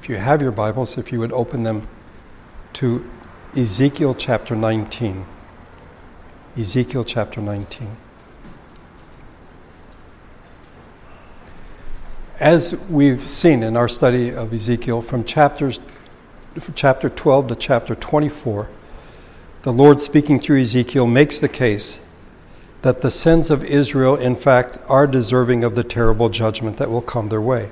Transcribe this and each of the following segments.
if you have your Bibles, if you would open them to Ezekiel chapter 19. Ezekiel chapter 19. As we've seen in our study of Ezekiel from chapters from chapter 12 to chapter 24, the Lord speaking through Ezekiel makes the case that the sins of Israel in fact are deserving of the terrible judgment that will come their way.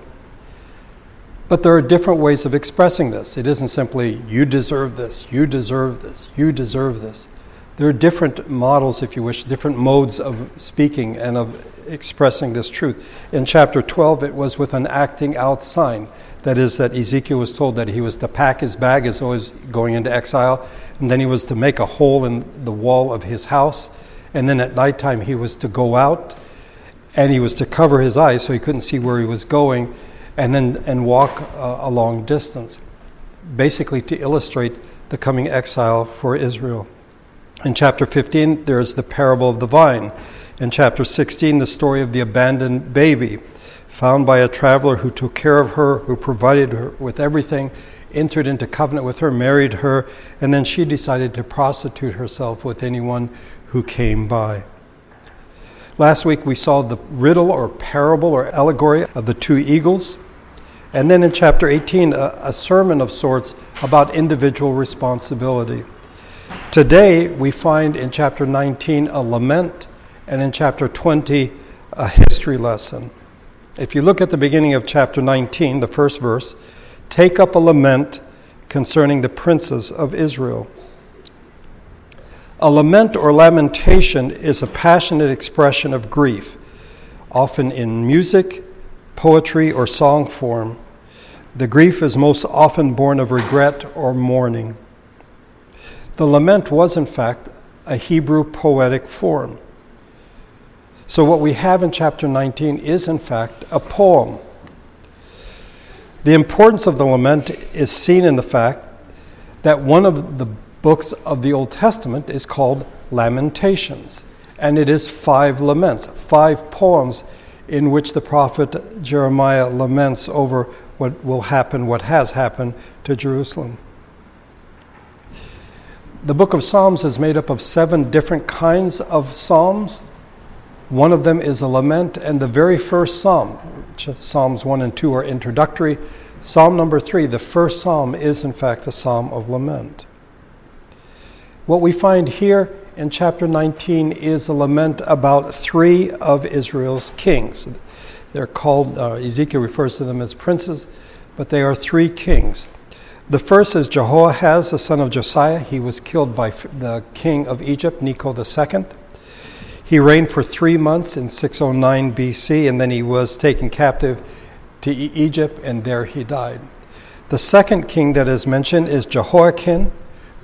But there are different ways of expressing this. It isn't simply, you deserve this, you deserve this, you deserve this. There are different models, if you wish, different modes of speaking and of expressing this truth. In chapter 12, it was with an acting out sign. That is, that Ezekiel was told that he was to pack his bag as though he was going into exile, and then he was to make a hole in the wall of his house, and then at nighttime he was to go out, and he was to cover his eyes so he couldn't see where he was going and then and walk uh, a long distance, basically to illustrate the coming exile for Israel. In chapter 15, there's the parable of the vine. In chapter 16, the story of the abandoned baby, found by a traveler who took care of her, who provided her with everything, entered into covenant with her, married her, and then she decided to prostitute herself with anyone who came by. Last week we saw the riddle or parable or allegory of the two eagles. And then in chapter 18, a, a sermon of sorts about individual responsibility. Today, we find in chapter 19 a lament, and in chapter 20, a history lesson. If you look at the beginning of chapter 19, the first verse, take up a lament concerning the princes of Israel. A lament or lamentation is a passionate expression of grief, often in music, poetry, or song form. The grief is most often born of regret or mourning. The lament was, in fact, a Hebrew poetic form. So, what we have in chapter 19 is, in fact, a poem. The importance of the lament is seen in the fact that one of the books of the Old Testament is called Lamentations, and it is five laments, five poems in which the prophet Jeremiah laments over what will happen, what has happened to Jerusalem. The book of Psalms is made up of seven different kinds of psalms. One of them is a lament, and the very first psalm, Psalms 1 and 2 are introductory. Psalm number 3, the first psalm, is in fact a psalm of lament. What we find here in chapter 19 is a lament about three of Israel's kings. They're called, uh, Ezekiel refers to them as princes, but they are three kings. The first is Jehoahaz, the son of Josiah. He was killed by the king of Egypt, Necho II. He reigned for three months in 609 BC, and then he was taken captive to Egypt, and there he died. The second king that is mentioned is Jehoiachin,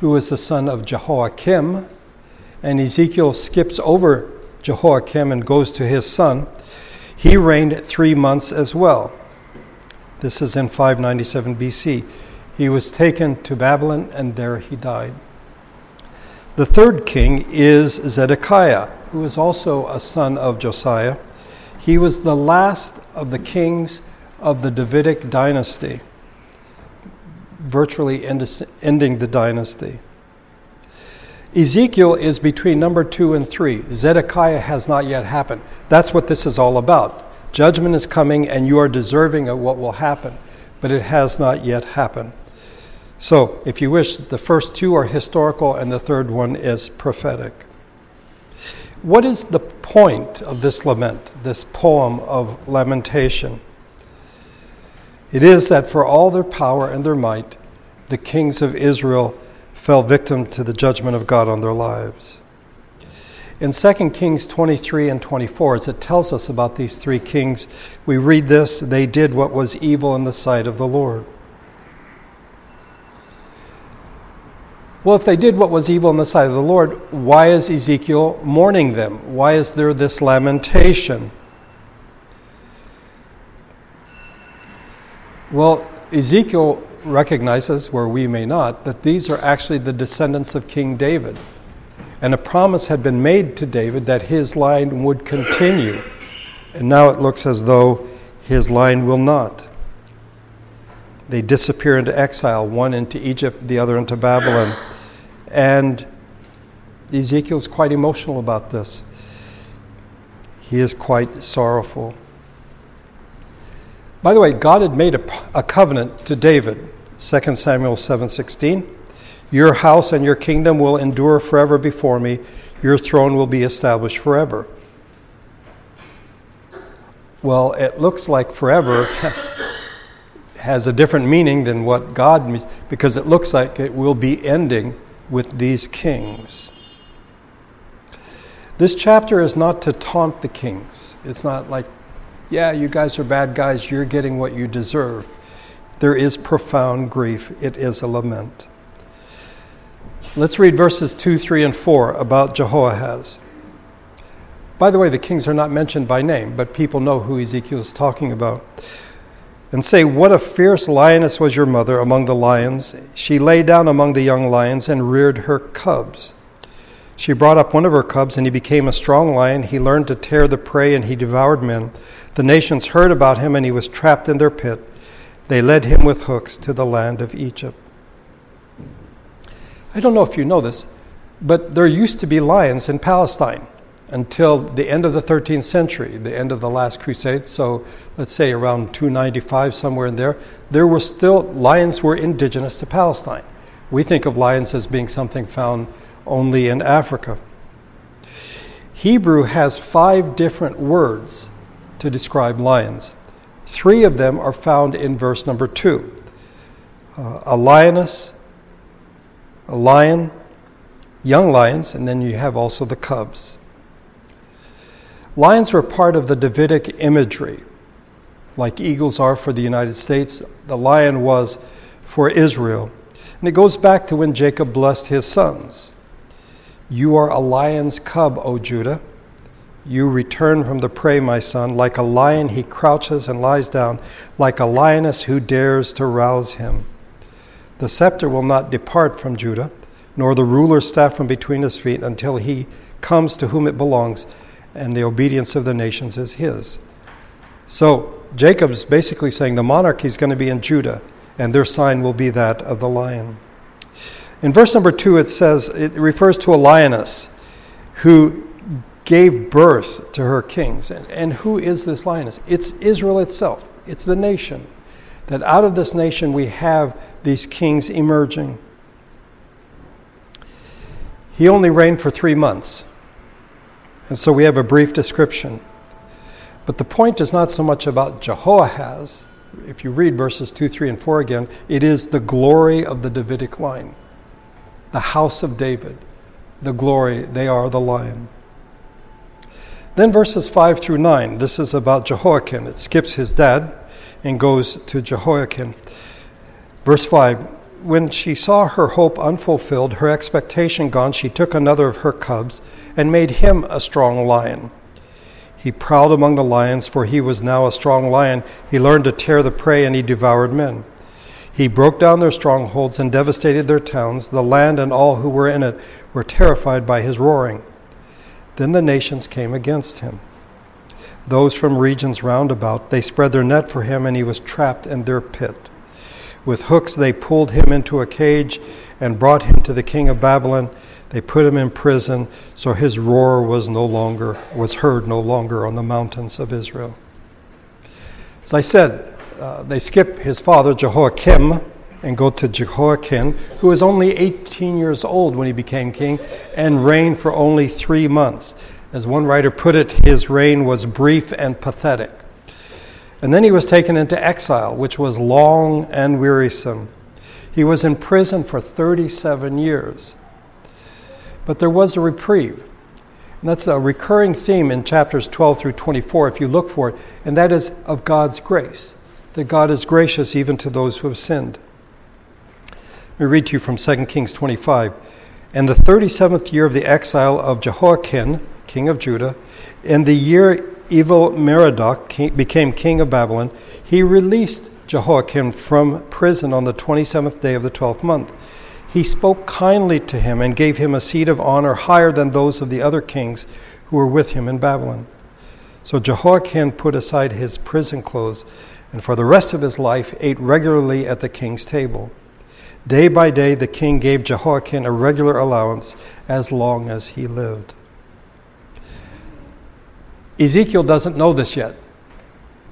who is the son of Jehoiakim, and Ezekiel skips over Jehoiakim and goes to his son. He reigned three months as well. This is in 597 BC. He was taken to Babylon, and there he died. The third king is Zedekiah, who is also a son of Josiah. He was the last of the kings of the Davidic dynasty, virtually ending the dynasty. Ezekiel is between number two and three. Zedekiah has not yet happened. That's what this is all about. Judgment is coming, and you are deserving of what will happen, but it has not yet happened. So, if you wish, the first two are historical, and the third one is prophetic. What is the point of this lament, this poem of lamentation? It is that for all their power and their might, the kings of Israel fell victim to the judgment of God on their lives. In 2 Kings 23 and 24, as it tells us about these three kings, we read this they did what was evil in the sight of the Lord. Well, if they did what was evil in the sight of the Lord, why is Ezekiel mourning them? Why is there this lamentation? Well, Ezekiel recognizes, where we may not, that these are actually the descendants of King David. And a promise had been made to David that his line would continue. And now it looks as though his line will not. They disappear into exile, one into Egypt, the other into Babylon. And Ezekiel's quite emotional about this. He is quite sorrowful. By the way, God had made a, a covenant to David, 2 Samuel 7:16. Your house and your kingdom will endure forever before me. Your throne will be established forever. Well, it looks like forever has a different meaning than what God means because it looks like it will be ending with these kings. This chapter is not to taunt the kings. It's not like, yeah, you guys are bad guys, you're getting what you deserve. There is profound grief, it is a lament. Let's read verses 2, 3, and 4 about Jehoahaz. By the way, the kings are not mentioned by name, but people know who Ezekiel is talking about. And say, What a fierce lioness was your mother among the lions! She lay down among the young lions and reared her cubs. She brought up one of her cubs, and he became a strong lion. He learned to tear the prey, and he devoured men. The nations heard about him, and he was trapped in their pit. They led him with hooks to the land of Egypt. I don't know if you know this, but there used to be lions in Palestine until the end of the 13th century, the end of the last crusade. So let's say around 295, somewhere in there, there were still lions were indigenous to Palestine. We think of lions as being something found only in Africa. Hebrew has five different words to describe lions. Three of them are found in verse number two uh, a lioness, a lion, young lions, and then you have also the cubs. Lions were part of the Davidic imagery. Like eagles are for the United States, the lion was for Israel. And it goes back to when Jacob blessed his sons. You are a lion's cub, O Judah. You return from the prey, my son. Like a lion, he crouches and lies down, like a lioness who dares to rouse him. The scepter will not depart from Judah, nor the ruler's staff from between his feet until he comes to whom it belongs and the obedience of the nations is his. So Jacob's basically saying the monarchy is going to be in Judah, and their sign will be that of the lion. In verse number two, it says, it refers to a lioness who gave birth to her kings. And, and who is this lioness? It's Israel itself, it's the nation. That out of this nation we have these kings emerging. He only reigned for three months. And so we have a brief description. But the point is not so much about Jehoahaz. If you read verses 2, 3, and 4 again, it is the glory of the Davidic line, the house of David. The glory, they are the lion. Then verses 5 through 9, this is about Jehoiachin. It skips his dad and goes to Jehoiachin. Verse 5 When she saw her hope unfulfilled, her expectation gone, she took another of her cubs and made him a strong lion. He prowled among the lions, for he was now a strong lion. He learned to tear the prey, and he devoured men. He broke down their strongholds and devastated their towns. The land and all who were in it were terrified by his roaring. Then the nations came against him. Those from regions round about, they spread their net for him, and he was trapped in their pit. With hooks they pulled him into a cage and brought him to the king of Babylon they put him in prison, so his roar was no longer was heard no longer on the mountains of Israel. As I said, uh, they skip his father Jehoiakim and go to Jehoiachin, who was only 18 years old when he became king and reigned for only three months. As one writer put it, his reign was brief and pathetic. And then he was taken into exile, which was long and wearisome. He was in prison for 37 years. But there was a reprieve. And that's a recurring theme in chapters 12 through 24, if you look for it, and that is of God's grace, that God is gracious even to those who have sinned. Let me read to you from 2 Kings 25. And the 37th year of the exile of Jehoiachin, king of Judah, in the year Evil Merodach became king of Babylon, he released Jehoiachin from prison on the 27th day of the 12th month he spoke kindly to him and gave him a seat of honor higher than those of the other kings who were with him in Babylon. So Jehoiachin put aside his prison clothes and for the rest of his life ate regularly at the king's table. Day by day, the king gave Jehoiachin a regular allowance as long as he lived. Ezekiel doesn't know this yet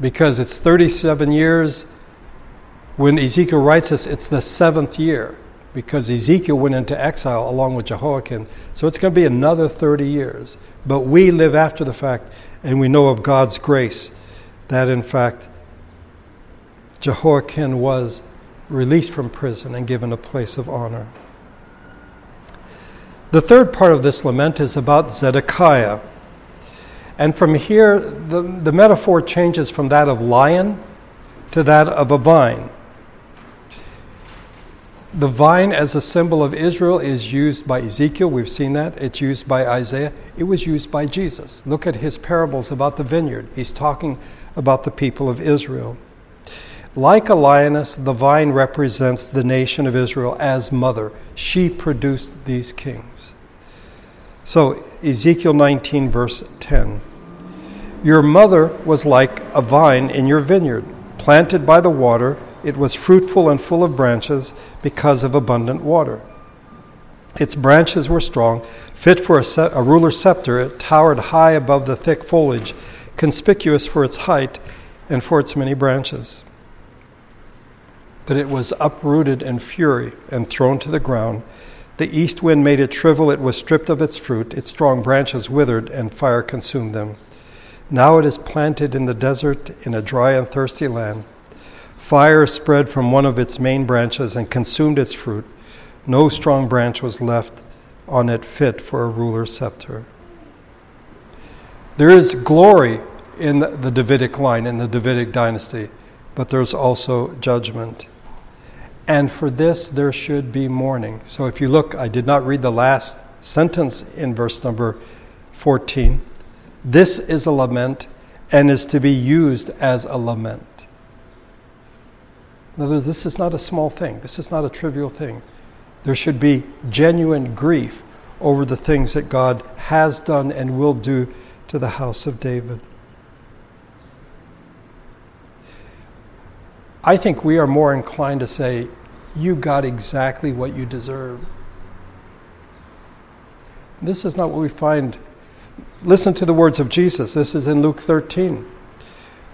because it's 37 years. When Ezekiel writes this, it's the seventh year because Ezekiel went into exile along with Jehoiachin. So it's going to be another 30 years. But we live after the fact and we know of God's grace that, in fact, Jehoiachin was released from prison and given a place of honor. The third part of this lament is about Zedekiah. And from here, the, the metaphor changes from that of lion to that of a vine. The vine as a symbol of Israel is used by Ezekiel. We've seen that. It's used by Isaiah. It was used by Jesus. Look at his parables about the vineyard. He's talking about the people of Israel. Like a lioness, the vine represents the nation of Israel as mother. She produced these kings. So, Ezekiel 19, verse 10. Your mother was like a vine in your vineyard, planted by the water. It was fruitful and full of branches because of abundant water. Its branches were strong, fit for a, se- a ruler's scepter. It towered high above the thick foliage, conspicuous for its height and for its many branches but it was uprooted in fury and thrown to the ground. The east wind made it shrivel, it was stripped of its fruit, its strong branches withered, and fire consumed them. Now it is planted in the desert in a dry and thirsty land. Fire spread from one of its main branches and consumed its fruit. No strong branch was left on it fit for a ruler's scepter. There is glory in the Davidic line, in the Davidic dynasty, but there's also judgment. And for this there should be mourning. So if you look, I did not read the last sentence in verse number 14. This is a lament and is to be used as a lament. In other words, this is not a small thing, this is not a trivial thing. There should be genuine grief over the things that God has done and will do to the house of David. I think we are more inclined to say, you got exactly what you deserve. This is not what we find. Listen to the words of Jesus. This is in Luke 13.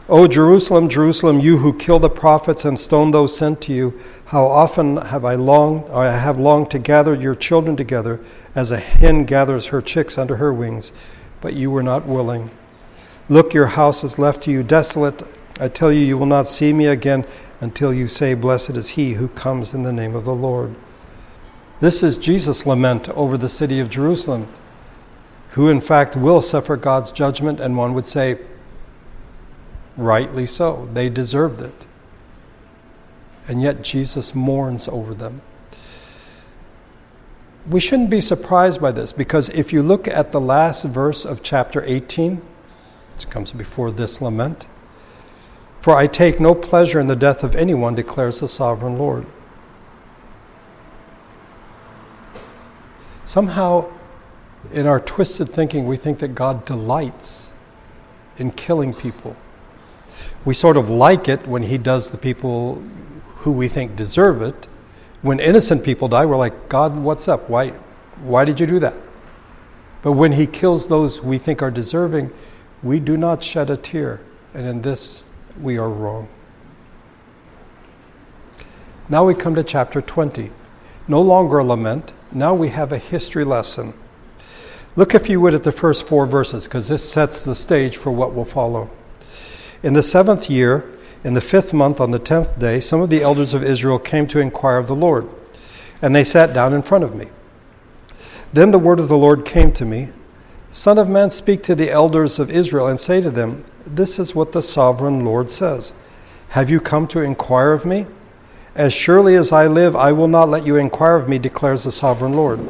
O Jerusalem, Jerusalem, you who kill the prophets and stone those sent to you, how often have I longed, or I have longed to gather your children together as a hen gathers her chicks under her wings, but you were not willing. Look, your house is left to you desolate. I tell you, you will not see me again until you say, Blessed is he who comes in the name of the Lord. This is Jesus' lament over the city of Jerusalem, who in fact will suffer God's judgment, and one would say, rightly so. They deserved it. And yet Jesus mourns over them. We shouldn't be surprised by this because if you look at the last verse of chapter 18, which comes before this lament, for I take no pleasure in the death of anyone, declares the sovereign Lord. Somehow, in our twisted thinking, we think that God delights in killing people. We sort of like it when He does the people who we think deserve it. When innocent people die, we're like, God, what's up? Why, why did you do that? But when He kills those we think are deserving, we do not shed a tear. And in this we are wrong. Now we come to chapter 20. No longer a lament, now we have a history lesson. Look, if you would, at the first four verses, because this sets the stage for what will follow. In the seventh year, in the fifth month, on the tenth day, some of the elders of Israel came to inquire of the Lord, and they sat down in front of me. Then the word of the Lord came to me Son of man, speak to the elders of Israel and say to them, This is what the sovereign Lord says Have you come to inquire of me? As surely as I live, I will not let you inquire of me, declares the sovereign Lord.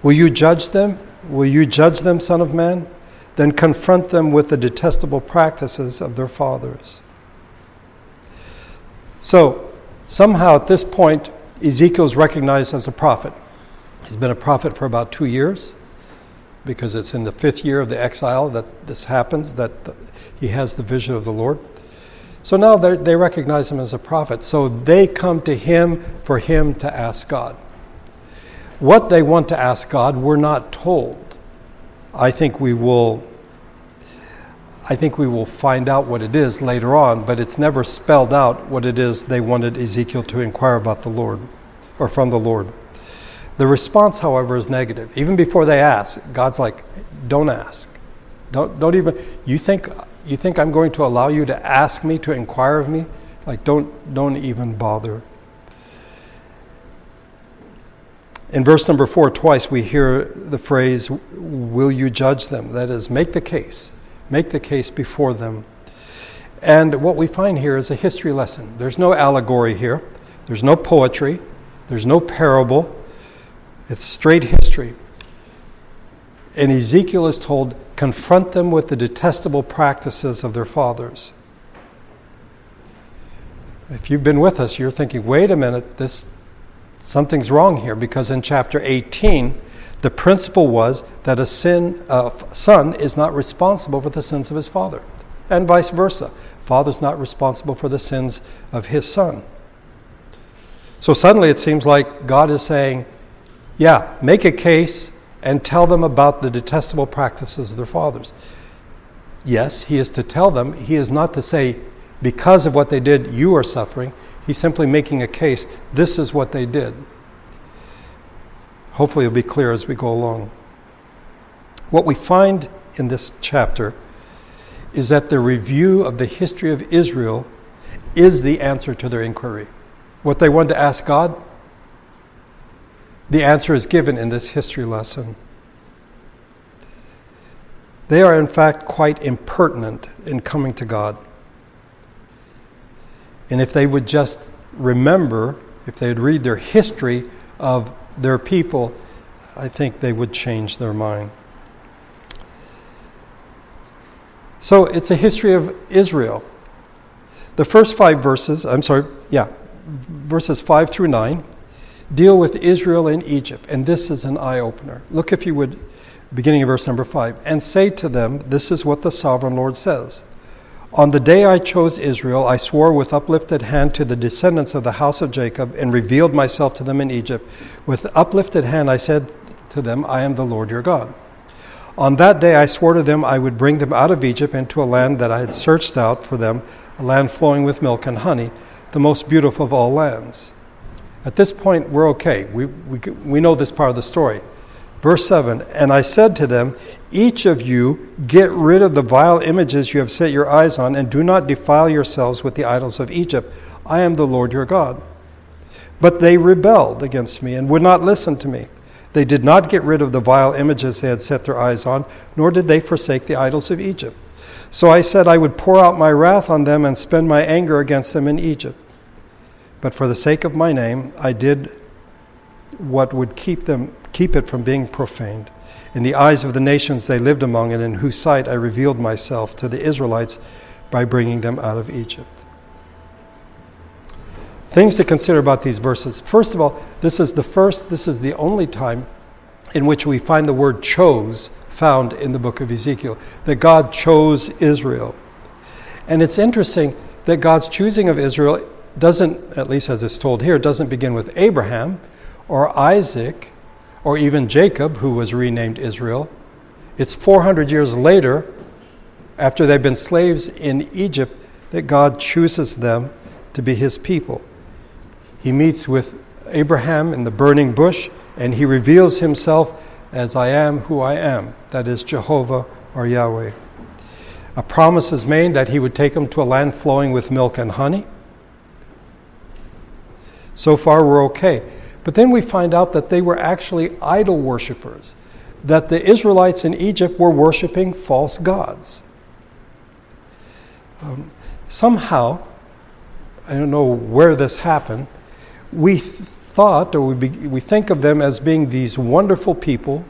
Will you judge them? Will you judge them, Son of Man? Then confront them with the detestable practices of their fathers. So, somehow at this point, Ezekiel is recognized as a prophet. He's been a prophet for about two years because it's in the fifth year of the exile that this happens, that he has the vision of the Lord. So now they recognize him as a prophet. So they come to him for him to ask God. What they want to ask God, we're not told. I think we will. I think we will find out what it is later on, but it's never spelled out what it is they wanted Ezekiel to inquire about the Lord or from the Lord. The response, however, is negative. Even before they ask, God's like, don't ask. Don't, don't even, you think, you think I'm going to allow you to ask me, to inquire of me? Like, don't, don't even bother. In verse number four, twice we hear the phrase, Will you judge them? That is, make the case. Make the case before them. And what we find here is a history lesson. There's no allegory here, there's no poetry, there's no parable. It's straight history. And Ezekiel is told, confront them with the detestable practices of their fathers. If you've been with us, you're thinking, wait a minute, this something's wrong here because in chapter 18, the principle was that a sin, son is not responsible for the sins of his father, and vice versa. Father's not responsible for the sins of his son. So suddenly it seems like God is saying, yeah, make a case and tell them about the detestable practices of their fathers. Yes, he is to tell them. He is not to say, because of what they did, you are suffering. He's simply making a case. This is what they did. Hopefully, it'll be clear as we go along. What we find in this chapter is that the review of the history of Israel is the answer to their inquiry. What they wanted to ask God, the answer is given in this history lesson. They are, in fact, quite impertinent in coming to God. And if they would just remember, if they would read their history of their people, I think they would change their mind. So it's a history of Israel. The first five verses, I'm sorry, yeah, verses 5 through 9 deal with Israel in Egypt, and this is an eye opener. Look, if you would, beginning of verse number 5, and say to them, This is what the sovereign Lord says. On the day I chose Israel, I swore with uplifted hand to the descendants of the house of Jacob and revealed myself to them in Egypt. With uplifted hand I said to them, I am the Lord your God. On that day I swore to them I would bring them out of Egypt into a land that I had searched out for them, a land flowing with milk and honey, the most beautiful of all lands. At this point, we're okay. We, we, we know this part of the story. Verse 7 And I said to them, Each of you get rid of the vile images you have set your eyes on, and do not defile yourselves with the idols of Egypt. I am the Lord your God. But they rebelled against me and would not listen to me. They did not get rid of the vile images they had set their eyes on, nor did they forsake the idols of Egypt. So I said I would pour out my wrath on them and spend my anger against them in Egypt. But for the sake of my name, I did what would keep them keep it from being profaned. In the eyes of the nations they lived among, and in whose sight I revealed myself to the Israelites by bringing them out of Egypt. Things to consider about these verses. First of all, this is the first, this is the only time in which we find the word chose found in the book of Ezekiel, that God chose Israel. And it's interesting that God's choosing of Israel doesn't, at least as it's told here, doesn't begin with Abraham or Isaac or even Jacob, who was renamed Israel. It's 400 years later, after they've been slaves in Egypt, that God chooses them to be his people. He meets with Abraham in the burning bush and he reveals himself as I am who I am. That is Jehovah or Yahweh. A promise is made that he would take them to a land flowing with milk and honey. So far, we're okay. But then we find out that they were actually idol worshippers, that the Israelites in Egypt were worshiping false gods. Um, somehow, I don't know where this happened, we thought, or we, be, we think of them as being these wonderful people,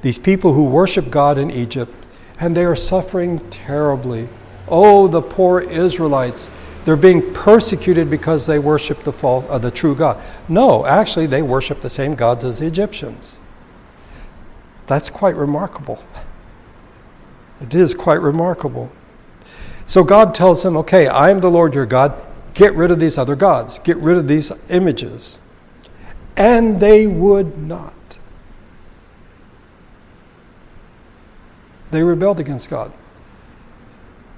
these people who worship God in Egypt, and they are suffering terribly. Oh, the poor Israelites. They're being persecuted because they worship the, false, uh, the true God. No, actually, they worship the same gods as the Egyptians. That's quite remarkable. It is quite remarkable. So God tells them, okay, I am the Lord your God. Get rid of these other gods, get rid of these images. And they would not. They rebelled against God.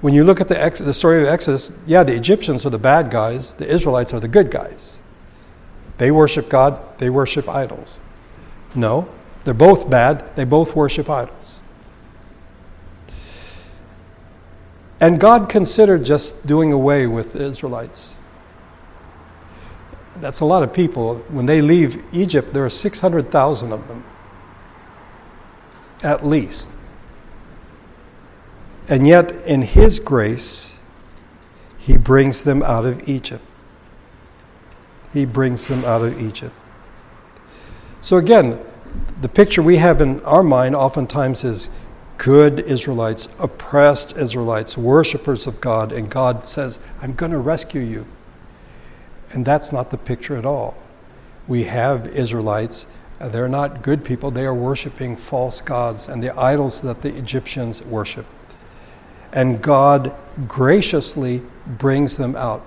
When you look at the, ex- the story of Exodus, yeah, the Egyptians are the bad guys, the Israelites are the good guys. They worship God, they worship idols. No, they're both bad, they both worship idols. And God considered just doing away with the Israelites. That's a lot of people. When they leave Egypt, there are 600,000 of them, at least. And yet, in His grace, He brings them out of Egypt. He brings them out of Egypt. So, again, the picture we have in our mind oftentimes is good Israelites, oppressed Israelites, worshippers of God, and God says, I'm going to rescue you. And that's not the picture at all. We have Israelites, uh, they're not good people, they are worshiping false gods and the idols that the Egyptians worship. And God graciously brings them out.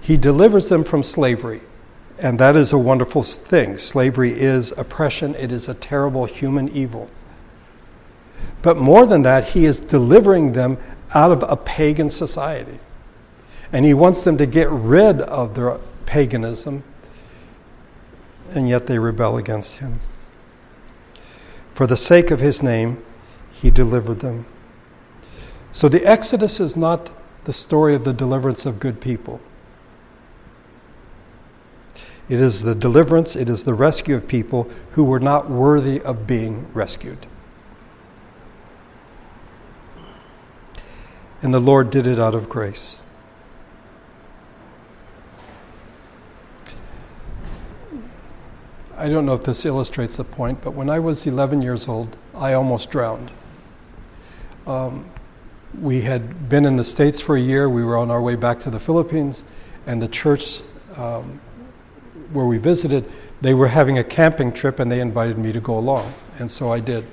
He delivers them from slavery. And that is a wonderful thing. Slavery is oppression, it is a terrible human evil. But more than that, he is delivering them out of a pagan society. And he wants them to get rid of their paganism, and yet they rebel against him. For the sake of his name, he delivered them. So the Exodus is not the story of the deliverance of good people. It is the deliverance, it is the rescue of people who were not worthy of being rescued. And the Lord did it out of grace. I don't know if this illustrates the point, but when I was 11 years old, I almost drowned. Um, we had been in the States for a year. We were on our way back to the Philippines, and the church um, where we visited, they were having a camping trip, and they invited me to go along, and so I did.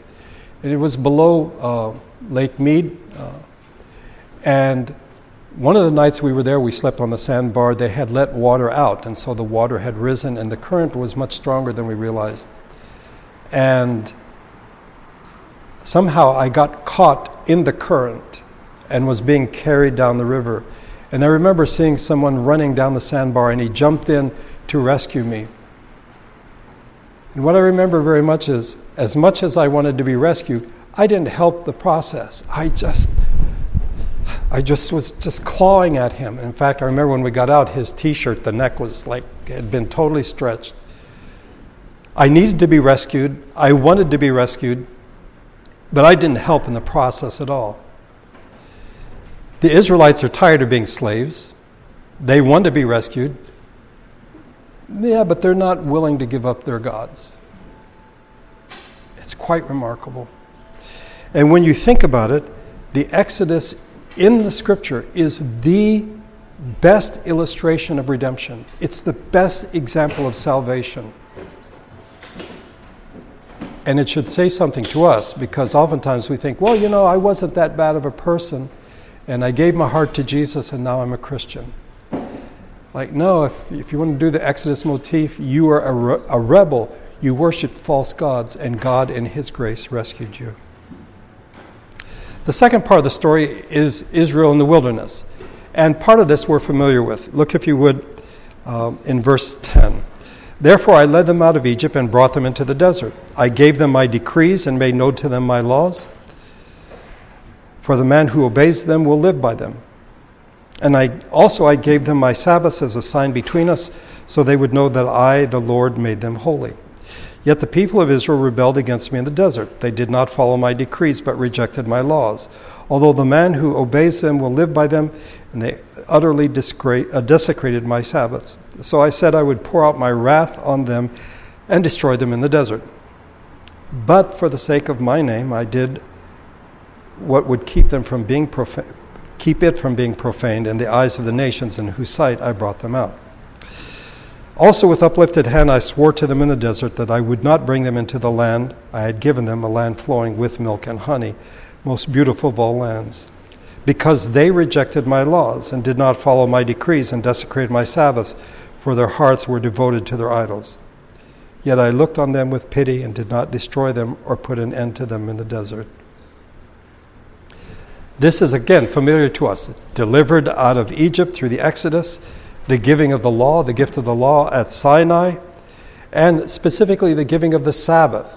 And it was below uh, Lake Mead, uh, and one of the nights we were there, we slept on the sandbar. They had let water out, and so the water had risen, and the current was much stronger than we realized. And somehow I got caught in the current and was being carried down the river. And I remember seeing someone running down the sandbar, and he jumped in to rescue me. And what I remember very much is, as much as I wanted to be rescued, I didn't help the process. I just I just was just clawing at him. In fact, I remember when we got out, his T-shirt, the neck was like had been totally stretched. I needed to be rescued. I wanted to be rescued, but I didn't help in the process at all. The Israelites are tired of being slaves. They want to be rescued. Yeah, but they're not willing to give up their gods. It's quite remarkable. And when you think about it, the Exodus in the scripture is the best illustration of redemption. It's the best example of salvation. And it should say something to us because oftentimes we think, well, you know, I wasn't that bad of a person and I gave my heart to Jesus and now I'm a Christian. Like, no, if, if you want to do the Exodus motif, you are a, re- a rebel. You worshiped false gods and God, in His grace, rescued you. The second part of the story is Israel in the wilderness. And part of this we're familiar with. Look, if you would, um, in verse 10. Therefore I led them out of Egypt and brought them into the desert. I gave them my decrees and made known to them my laws. For the man who obeys them will live by them. And I also I gave them my Sabbaths as a sign between us, so they would know that I, the Lord, made them holy. Yet the people of Israel rebelled against me in the desert. They did not follow my decrees, but rejected my laws. Although the man who obeys them will live by them, and they utterly uh, desecrated my Sabbaths. So I said I would pour out my wrath on them and destroy them in the desert. But for the sake of my name, I did what would keep them from being profane, keep it from being profaned in the eyes of the nations in whose sight I brought them out. Also, with uplifted hand, I swore to them in the desert that I would not bring them into the land I had given them, a land flowing with milk and honey, most beautiful of all lands. because they rejected my laws and did not follow my decrees and desecrated my Sabbaths, for their hearts were devoted to their idols. Yet I looked on them with pity and did not destroy them or put an end to them in the desert. This is again familiar to us. Delivered out of Egypt through the Exodus, the giving of the law, the gift of the law at Sinai, and specifically the giving of the Sabbath,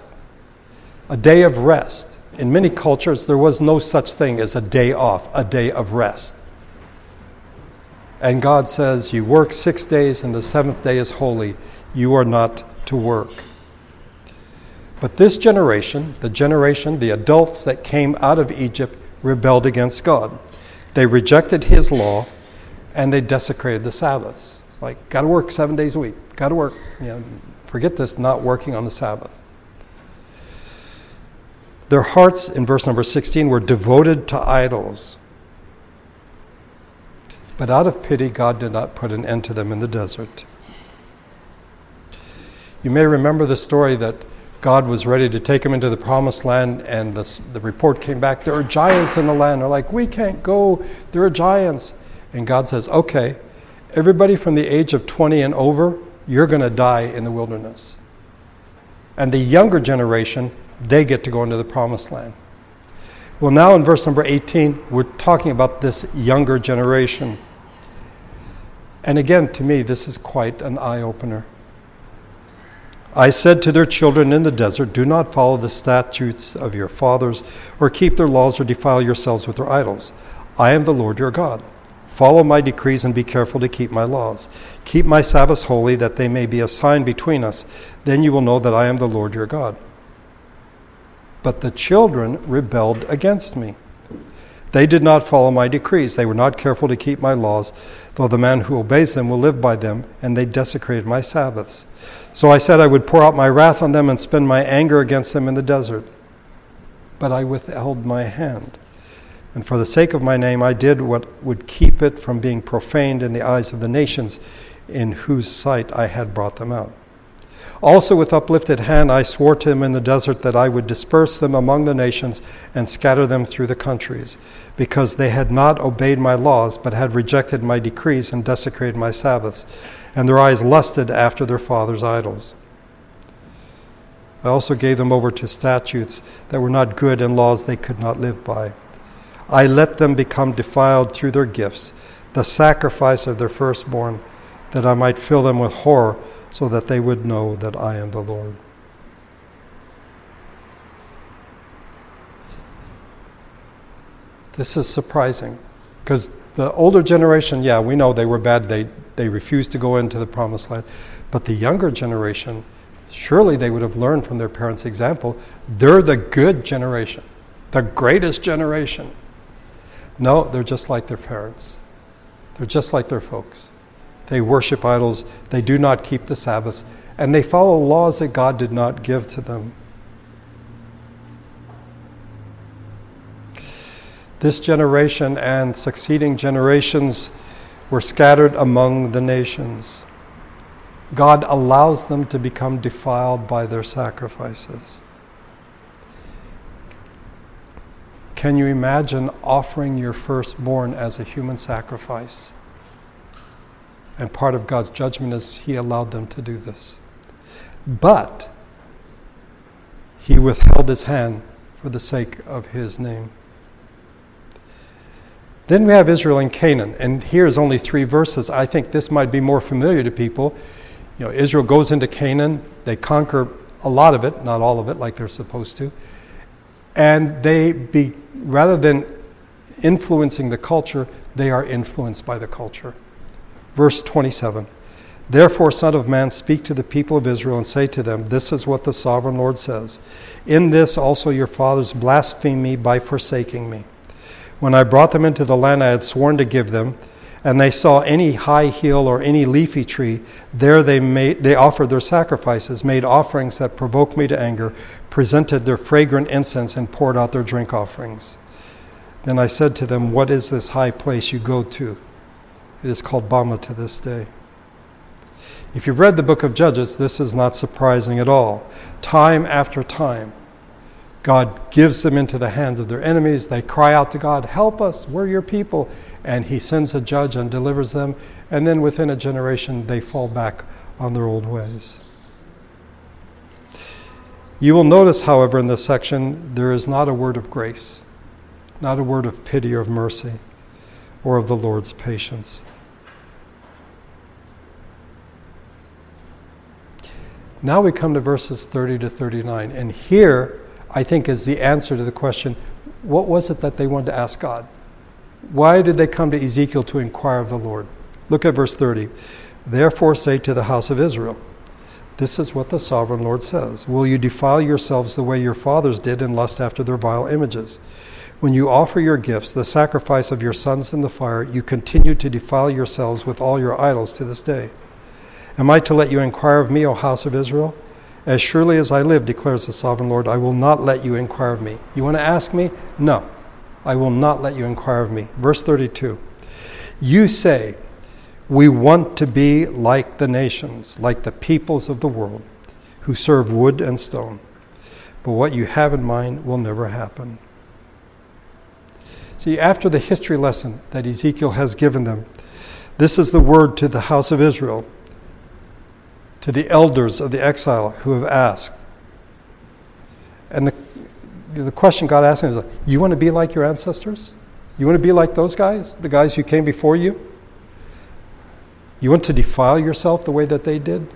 a day of rest. In many cultures, there was no such thing as a day off, a day of rest. And God says, You work six days, and the seventh day is holy. You are not to work. But this generation, the generation, the adults that came out of Egypt, rebelled against God. They rejected his law and they desecrated the Sabbaths. Like, got to work seven days a week. Got to work. You know, forget this, not working on the Sabbath. Their hearts, in verse number 16, were devoted to idols. But out of pity, God did not put an end to them in the desert. You may remember the story that God was ready to take them into the promised land, and the, the report came back there are giants in the land. They're like, we can't go, there are giants. And God says, okay, everybody from the age of 20 and over, you're going to die in the wilderness. And the younger generation, they get to go into the promised land. Well, now in verse number 18, we're talking about this younger generation. And again, to me, this is quite an eye opener. I said to their children in the desert, Do not follow the statutes of your fathers, or keep their laws, or defile yourselves with their idols. I am the Lord your God. Follow my decrees and be careful to keep my laws. Keep my Sabbaths holy, that they may be a sign between us. Then you will know that I am the Lord your God. But the children rebelled against me. They did not follow my decrees. They were not careful to keep my laws, though the man who obeys them will live by them, and they desecrated my Sabbaths. So I said I would pour out my wrath on them and spend my anger against them in the desert. But I withheld my hand. And for the sake of my name, I did what would keep it from being profaned in the eyes of the nations in whose sight I had brought them out. Also, with uplifted hand, I swore to them in the desert that I would disperse them among the nations and scatter them through the countries, because they had not obeyed my laws, but had rejected my decrees and desecrated my Sabbaths and their eyes lusted after their father's idols. I also gave them over to statutes that were not good and laws they could not live by. I let them become defiled through their gifts, the sacrifice of their firstborn, that I might fill them with horror, so that they would know that I am the Lord. This is surprising because the older generation, yeah, we know they were bad. They they refused to go into the promised land. But the younger generation, surely they would have learned from their parents' example. They're the good generation, the greatest generation. No, they're just like their parents. They're just like their folks. They worship idols, they do not keep the Sabbath, and they follow laws that God did not give to them. This generation and succeeding generations were scattered among the nations. God allows them to become defiled by their sacrifices. Can you imagine offering your firstborn as a human sacrifice? And part of God's judgment is He allowed them to do this. But He withheld His hand for the sake of His name. Then we have Israel and Canaan, and here's only three verses. I think this might be more familiar to people. You know, Israel goes into Canaan, they conquer a lot of it, not all of it, like they're supposed to, and they be rather than influencing the culture, they are influenced by the culture. Verse 27. Therefore, Son of Man, speak to the people of Israel and say to them, This is what the sovereign Lord says. In this also your fathers blasphemed me by forsaking me. When I brought them into the land I had sworn to give them, and they saw any high hill or any leafy tree, there they, made, they offered their sacrifices, made offerings that provoked me to anger, presented their fragrant incense, and poured out their drink offerings. Then I said to them, What is this high place you go to? It is called Bamah to this day. If you've read the book of Judges, this is not surprising at all. Time after time, God gives them into the hands of their enemies. They cry out to God, Help us, we're your people. And He sends a judge and delivers them. And then within a generation, they fall back on their old ways. You will notice, however, in this section, there is not a word of grace, not a word of pity or of mercy, or of the Lord's patience. Now we come to verses 30 to 39. And here, I think, is the answer to the question what was it that they wanted to ask God? Why did they come to Ezekiel to inquire of the Lord? Look at verse 30. Therefore, say to the house of Israel, This is what the sovereign Lord says Will you defile yourselves the way your fathers did and lust after their vile images? When you offer your gifts, the sacrifice of your sons in the fire, you continue to defile yourselves with all your idols to this day. Am I to let you inquire of me, O house of Israel? As surely as I live, declares the sovereign Lord, I will not let you inquire of me. You want to ask me? No, I will not let you inquire of me. Verse 32 You say, We want to be like the nations, like the peoples of the world, who serve wood and stone. But what you have in mind will never happen. See, after the history lesson that Ezekiel has given them, this is the word to the house of Israel to the elders of the exile who have asked. And the, the question God asked him is, You want to be like your ancestors? You want to be like those guys, the guys who came before you? You want to defile yourself the way that they did?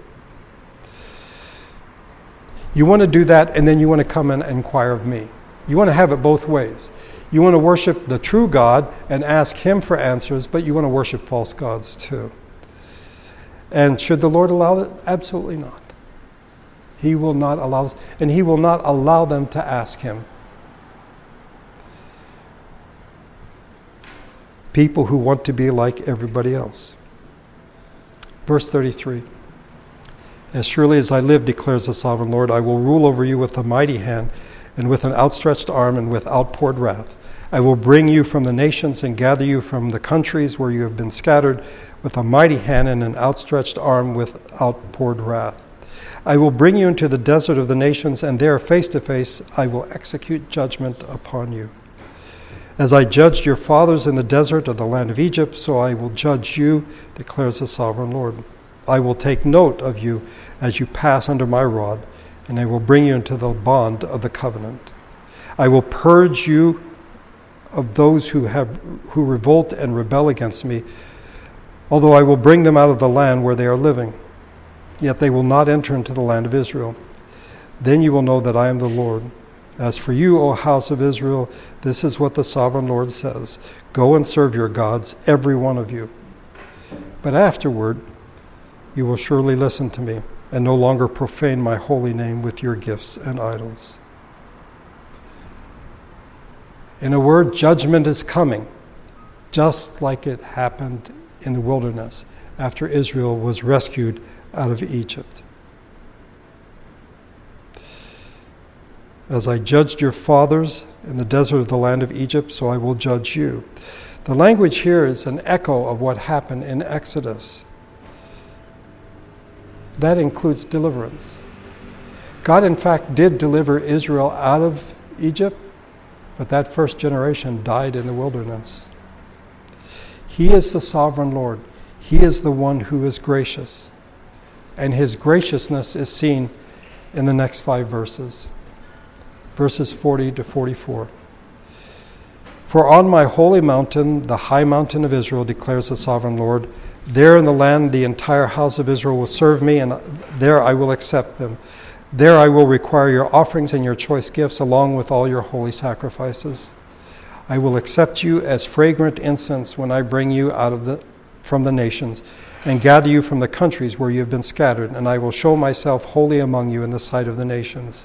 You want to do that, and then you want to come and inquire of me. You want to have it both ways. You want to worship the true God and ask Him for answers, but you want to worship false gods too. And should the Lord allow it? Absolutely not. He will not allow this, and He will not allow them to ask Him. People who want to be like everybody else. Verse 33 As surely as I live, declares the sovereign Lord, I will rule over you with a mighty hand, and with an outstretched arm, and with outpoured wrath. I will bring you from the nations and gather you from the countries where you have been scattered with a mighty hand and an outstretched arm with outpoured wrath. I will bring you into the desert of the nations, and there, face to face, I will execute judgment upon you. As I judged your fathers in the desert of the land of Egypt, so I will judge you, declares the sovereign Lord. I will take note of you as you pass under my rod, and I will bring you into the bond of the covenant. I will purge you of those who have who revolt and rebel against me although I will bring them out of the land where they are living. Yet they will not enter into the land of Israel. Then you will know that I am the Lord. As for you, O house of Israel, this is what the sovereign Lord says Go and serve your gods, every one of you. But afterward, you will surely listen to me and no longer profane my holy name with your gifts and idols. In a word, judgment is coming, just like it happened in the wilderness after Israel was rescued out of Egypt. As I judged your fathers in the desert of the land of Egypt, so I will judge you. The language here is an echo of what happened in Exodus. That includes deliverance. God, in fact, did deliver Israel out of Egypt, but that first generation died in the wilderness. He is the sovereign Lord. He is the one who is gracious. And his graciousness is seen in the next five verses verses 40 to 44. For on my holy mountain, the high mountain of Israel, declares the sovereign Lord, there in the land the entire house of Israel will serve me, and there I will accept them. There I will require your offerings and your choice gifts, along with all your holy sacrifices. I will accept you as fragrant incense when I bring you out of the, from the nations and gather you from the countries where you have been scattered, and I will show myself holy among you in the sight of the nations.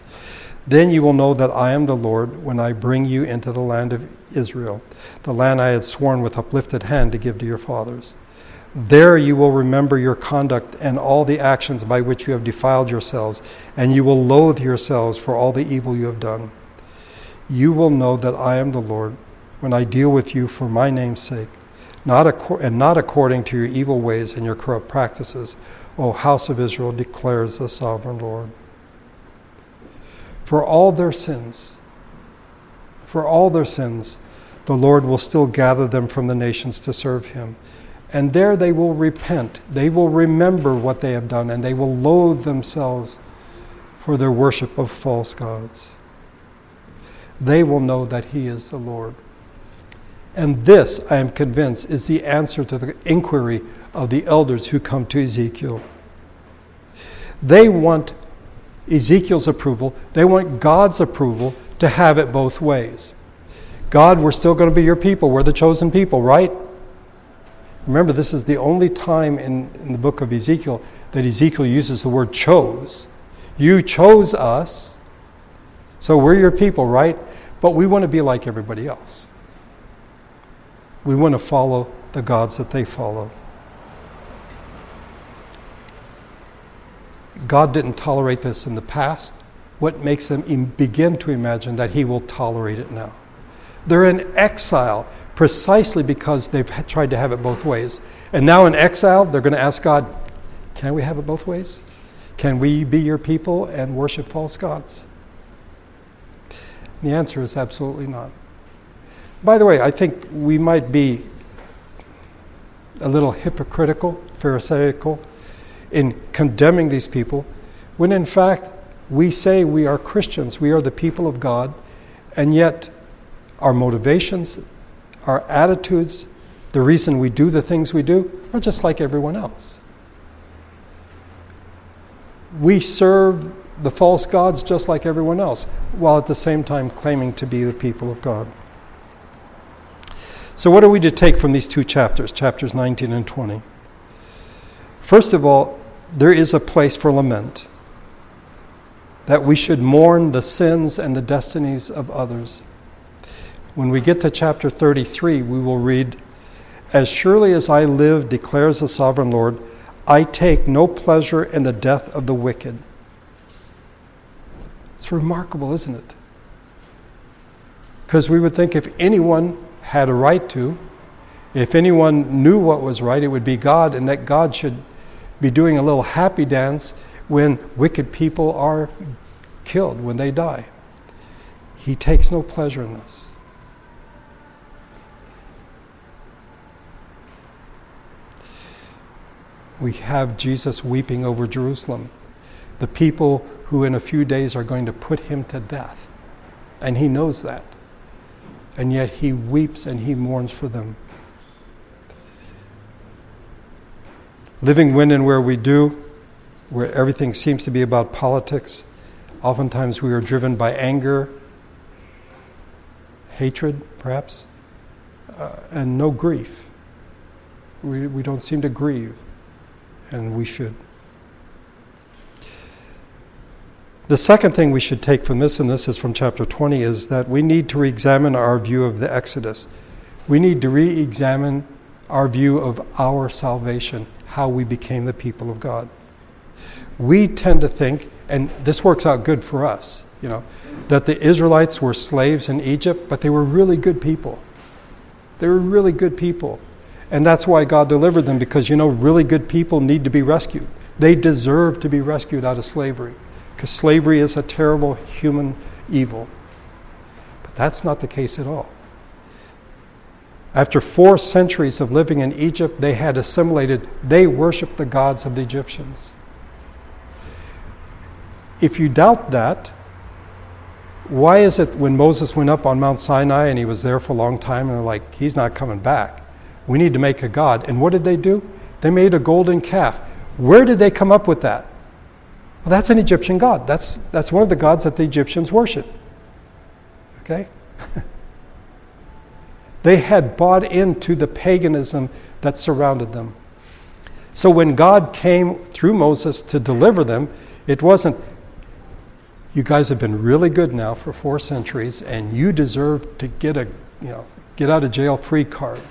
Then you will know that I am the Lord when I bring you into the land of Israel, the land I had sworn with uplifted hand to give to your fathers. There you will remember your conduct and all the actions by which you have defiled yourselves, and you will loathe yourselves for all the evil you have done. You will know that I am the Lord when I deal with you for my name's sake, not and not according to your evil ways and your corrupt practices, O house of Israel, declares the sovereign Lord. For all their sins, for all their sins, the Lord will still gather them from the nations to serve him. And there they will repent. They will remember what they have done, and they will loathe themselves for their worship of false gods. They will know that He is the Lord. And this, I am convinced, is the answer to the inquiry of the elders who come to Ezekiel. They want Ezekiel's approval, they want God's approval to have it both ways. God, we're still going to be your people. We're the chosen people, right? Remember, this is the only time in, in the book of Ezekiel that Ezekiel uses the word chose. You chose us, so we're your people, right? But we want to be like everybody else. We want to follow the gods that they follow. God didn't tolerate this in the past. What makes them begin to imagine that He will tolerate it now? They're in exile precisely because they've tried to have it both ways. And now in exile, they're going to ask God, Can we have it both ways? Can we be your people and worship false gods? The answer is absolutely not. By the way, I think we might be a little hypocritical, pharisaical, in condemning these people, when in fact we say we are Christians, we are the people of God, and yet our motivations, our attitudes, the reason we do the things we do are just like everyone else we serve the false gods just like everyone else, while at the same time claiming to be the people of God. So, what are we to take from these two chapters, chapters 19 and 20? First of all, there is a place for lament, that we should mourn the sins and the destinies of others. When we get to chapter 33, we will read, As surely as I live, declares the sovereign Lord, I take no pleasure in the death of the wicked. It's remarkable, isn't it? Because we would think if anyone had a right to, if anyone knew what was right, it would be God, and that God should be doing a little happy dance when wicked people are killed, when they die. He takes no pleasure in this. we have Jesus weeping over Jerusalem, the people who in a few days are going to put him to death. And he knows that. And yet he weeps and he mourns for them. Living when and where we do, where everything seems to be about politics, oftentimes we are driven by anger, hatred, perhaps, uh, and no grief. We, we don't seem to grieve and we should. The second thing we should take from this, and this is from chapter 20, is that we need to re examine our view of the Exodus. We need to re examine our view of our salvation, how we became the people of God. We tend to think, and this works out good for us, you know, that the Israelites were slaves in Egypt, but they were really good people. They were really good people. And that's why God delivered them, because you know, really good people need to be rescued. They deserve to be rescued out of slavery, because slavery is a terrible human evil. But that's not the case at all. After four centuries of living in Egypt, they had assimilated, they worshiped the gods of the Egyptians. If you doubt that, why is it when Moses went up on Mount Sinai and he was there for a long time and they're like, he's not coming back? We need to make a god. And what did they do? They made a golden calf. Where did they come up with that? Well, that's an Egyptian god. That's, that's one of the gods that the Egyptians worship. Okay? they had bought into the paganism that surrounded them. So when God came through Moses to deliver them, it wasn't, you guys have been really good now for four centuries and you deserve to get a, you know, get out of jail free card.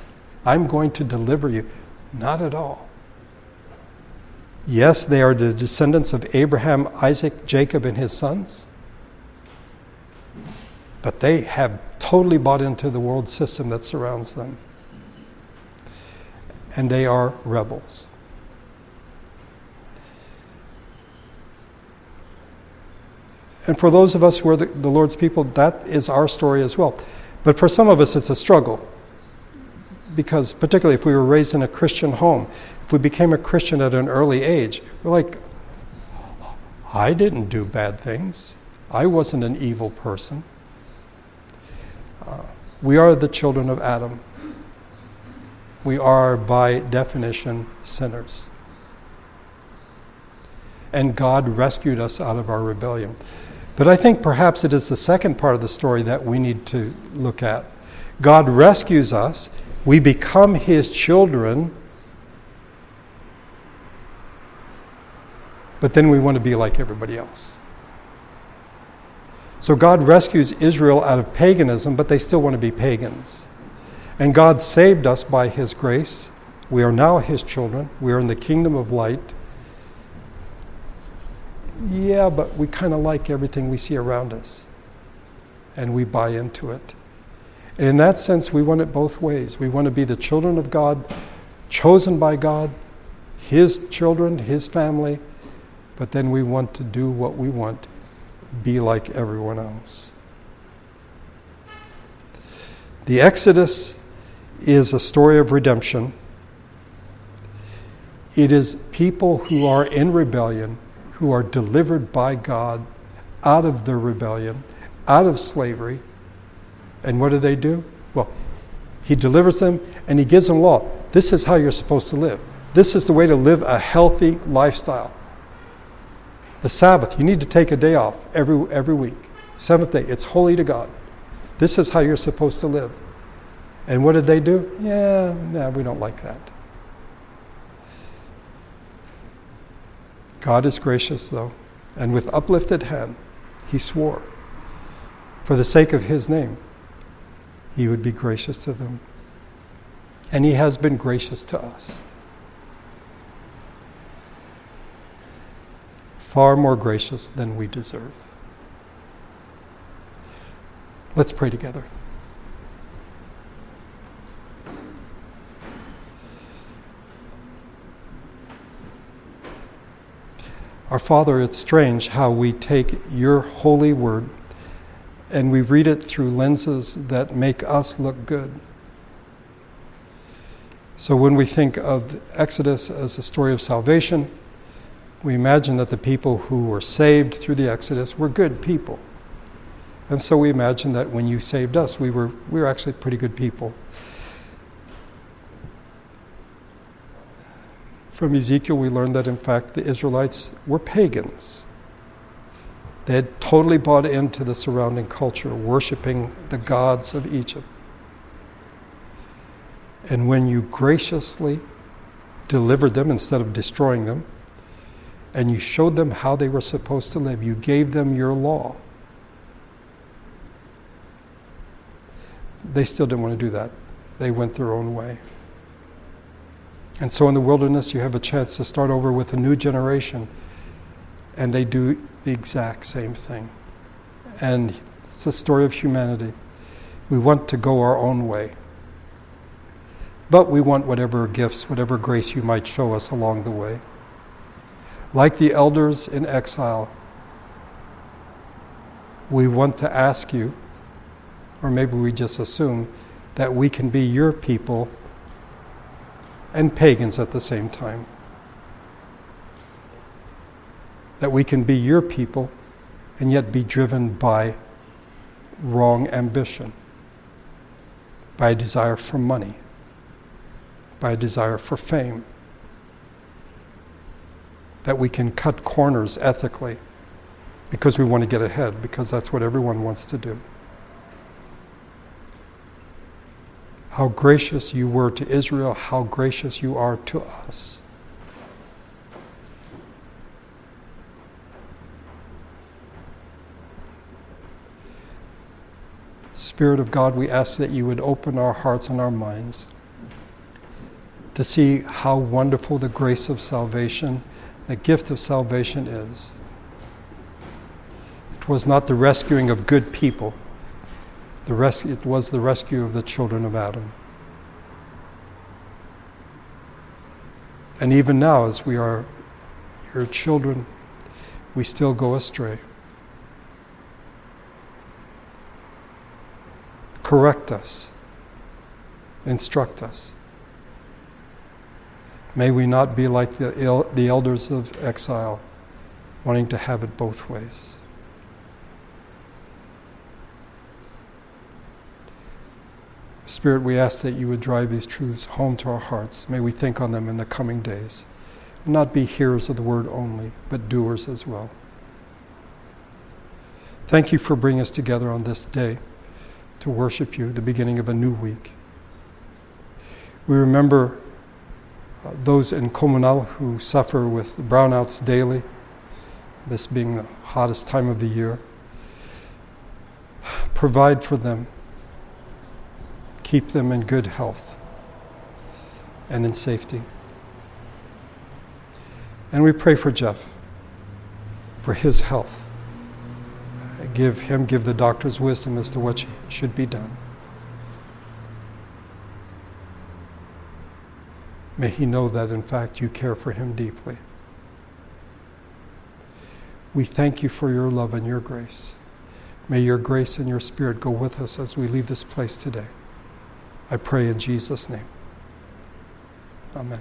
I'm going to deliver you. Not at all. Yes, they are the descendants of Abraham, Isaac, Jacob, and his sons. But they have totally bought into the world system that surrounds them. And they are rebels. And for those of us who are the, the Lord's people, that is our story as well. But for some of us, it's a struggle. Because, particularly if we were raised in a Christian home, if we became a Christian at an early age, we're like, I didn't do bad things. I wasn't an evil person. Uh, we are the children of Adam. We are, by definition, sinners. And God rescued us out of our rebellion. But I think perhaps it is the second part of the story that we need to look at. God rescues us, we become His children, but then we want to be like everybody else. So God rescues Israel out of paganism, but they still want to be pagans. And God saved us by His grace. We are now His children. We are in the kingdom of light. Yeah, but we kind of like everything we see around us. And we buy into it. And in that sense, we want it both ways. We want to be the children of God, chosen by God, His children, His family, but then we want to do what we want, be like everyone else. The Exodus is a story of redemption. It is people who are in rebellion, who are delivered by God out of their rebellion, out of slavery. And what do they do? Well, He delivers them and He gives them law. This is how you're supposed to live. This is the way to live a healthy lifestyle. The Sabbath, you need to take a day off every, every week. Seventh day, it's holy to God. This is how you're supposed to live. And what did they do? Yeah, no, we don't like that. God is gracious, though, and with uplifted hand, he swore, for the sake of his name, he would be gracious to them. And he has been gracious to us. far more gracious than we deserve. Let's pray together. Our Father, it's strange how we take your holy word and we read it through lenses that make us look good. So when we think of Exodus as a story of salvation, we imagine that the people who were saved through the Exodus were good people. And so we imagine that when you saved us, we were, we were actually pretty good people. From Ezekiel, we learn that in fact the Israelites were pagans. They had totally bought into the surrounding culture, worshiping the gods of Egypt. And when you graciously delivered them instead of destroying them, and you showed them how they were supposed to live. You gave them your law. They still didn't want to do that. They went their own way. And so in the wilderness, you have a chance to start over with a new generation, and they do the exact same thing. And it's a story of humanity. We want to go our own way. But we want whatever gifts, whatever grace you might show us along the way like the elders in exile, we want to ask you, or maybe we just assume, that we can be your people and pagans at the same time. That we can be your people and yet be driven by wrong ambition, by a desire for money, by a desire for fame that we can cut corners ethically because we want to get ahead, because that's what everyone wants to do. How gracious you were to Israel, how gracious you are to us. Spirit of God, we ask that you would open our hearts and our minds to see how wonderful the grace of salvation the gift of salvation is. It was not the rescuing of good people, the res- it was the rescue of the children of Adam. And even now, as we are your children, we still go astray. Correct us, instruct us. May we not be like the, the elders of exile, wanting to have it both ways. Spirit, we ask that you would drive these truths home to our hearts. May we think on them in the coming days. Not be hearers of the word only, but doers as well. Thank you for bringing us together on this day to worship you, the beginning of a new week. We remember uh, those in Comunal who suffer with brownouts daily, this being the hottest time of the year. Provide for them, keep them in good health and in safety. And we pray for Jeff, for his health. Give him, give the doctors wisdom as to what should be done. May he know that, in fact, you care for him deeply. We thank you for your love and your grace. May your grace and your spirit go with us as we leave this place today. I pray in Jesus' name. Amen.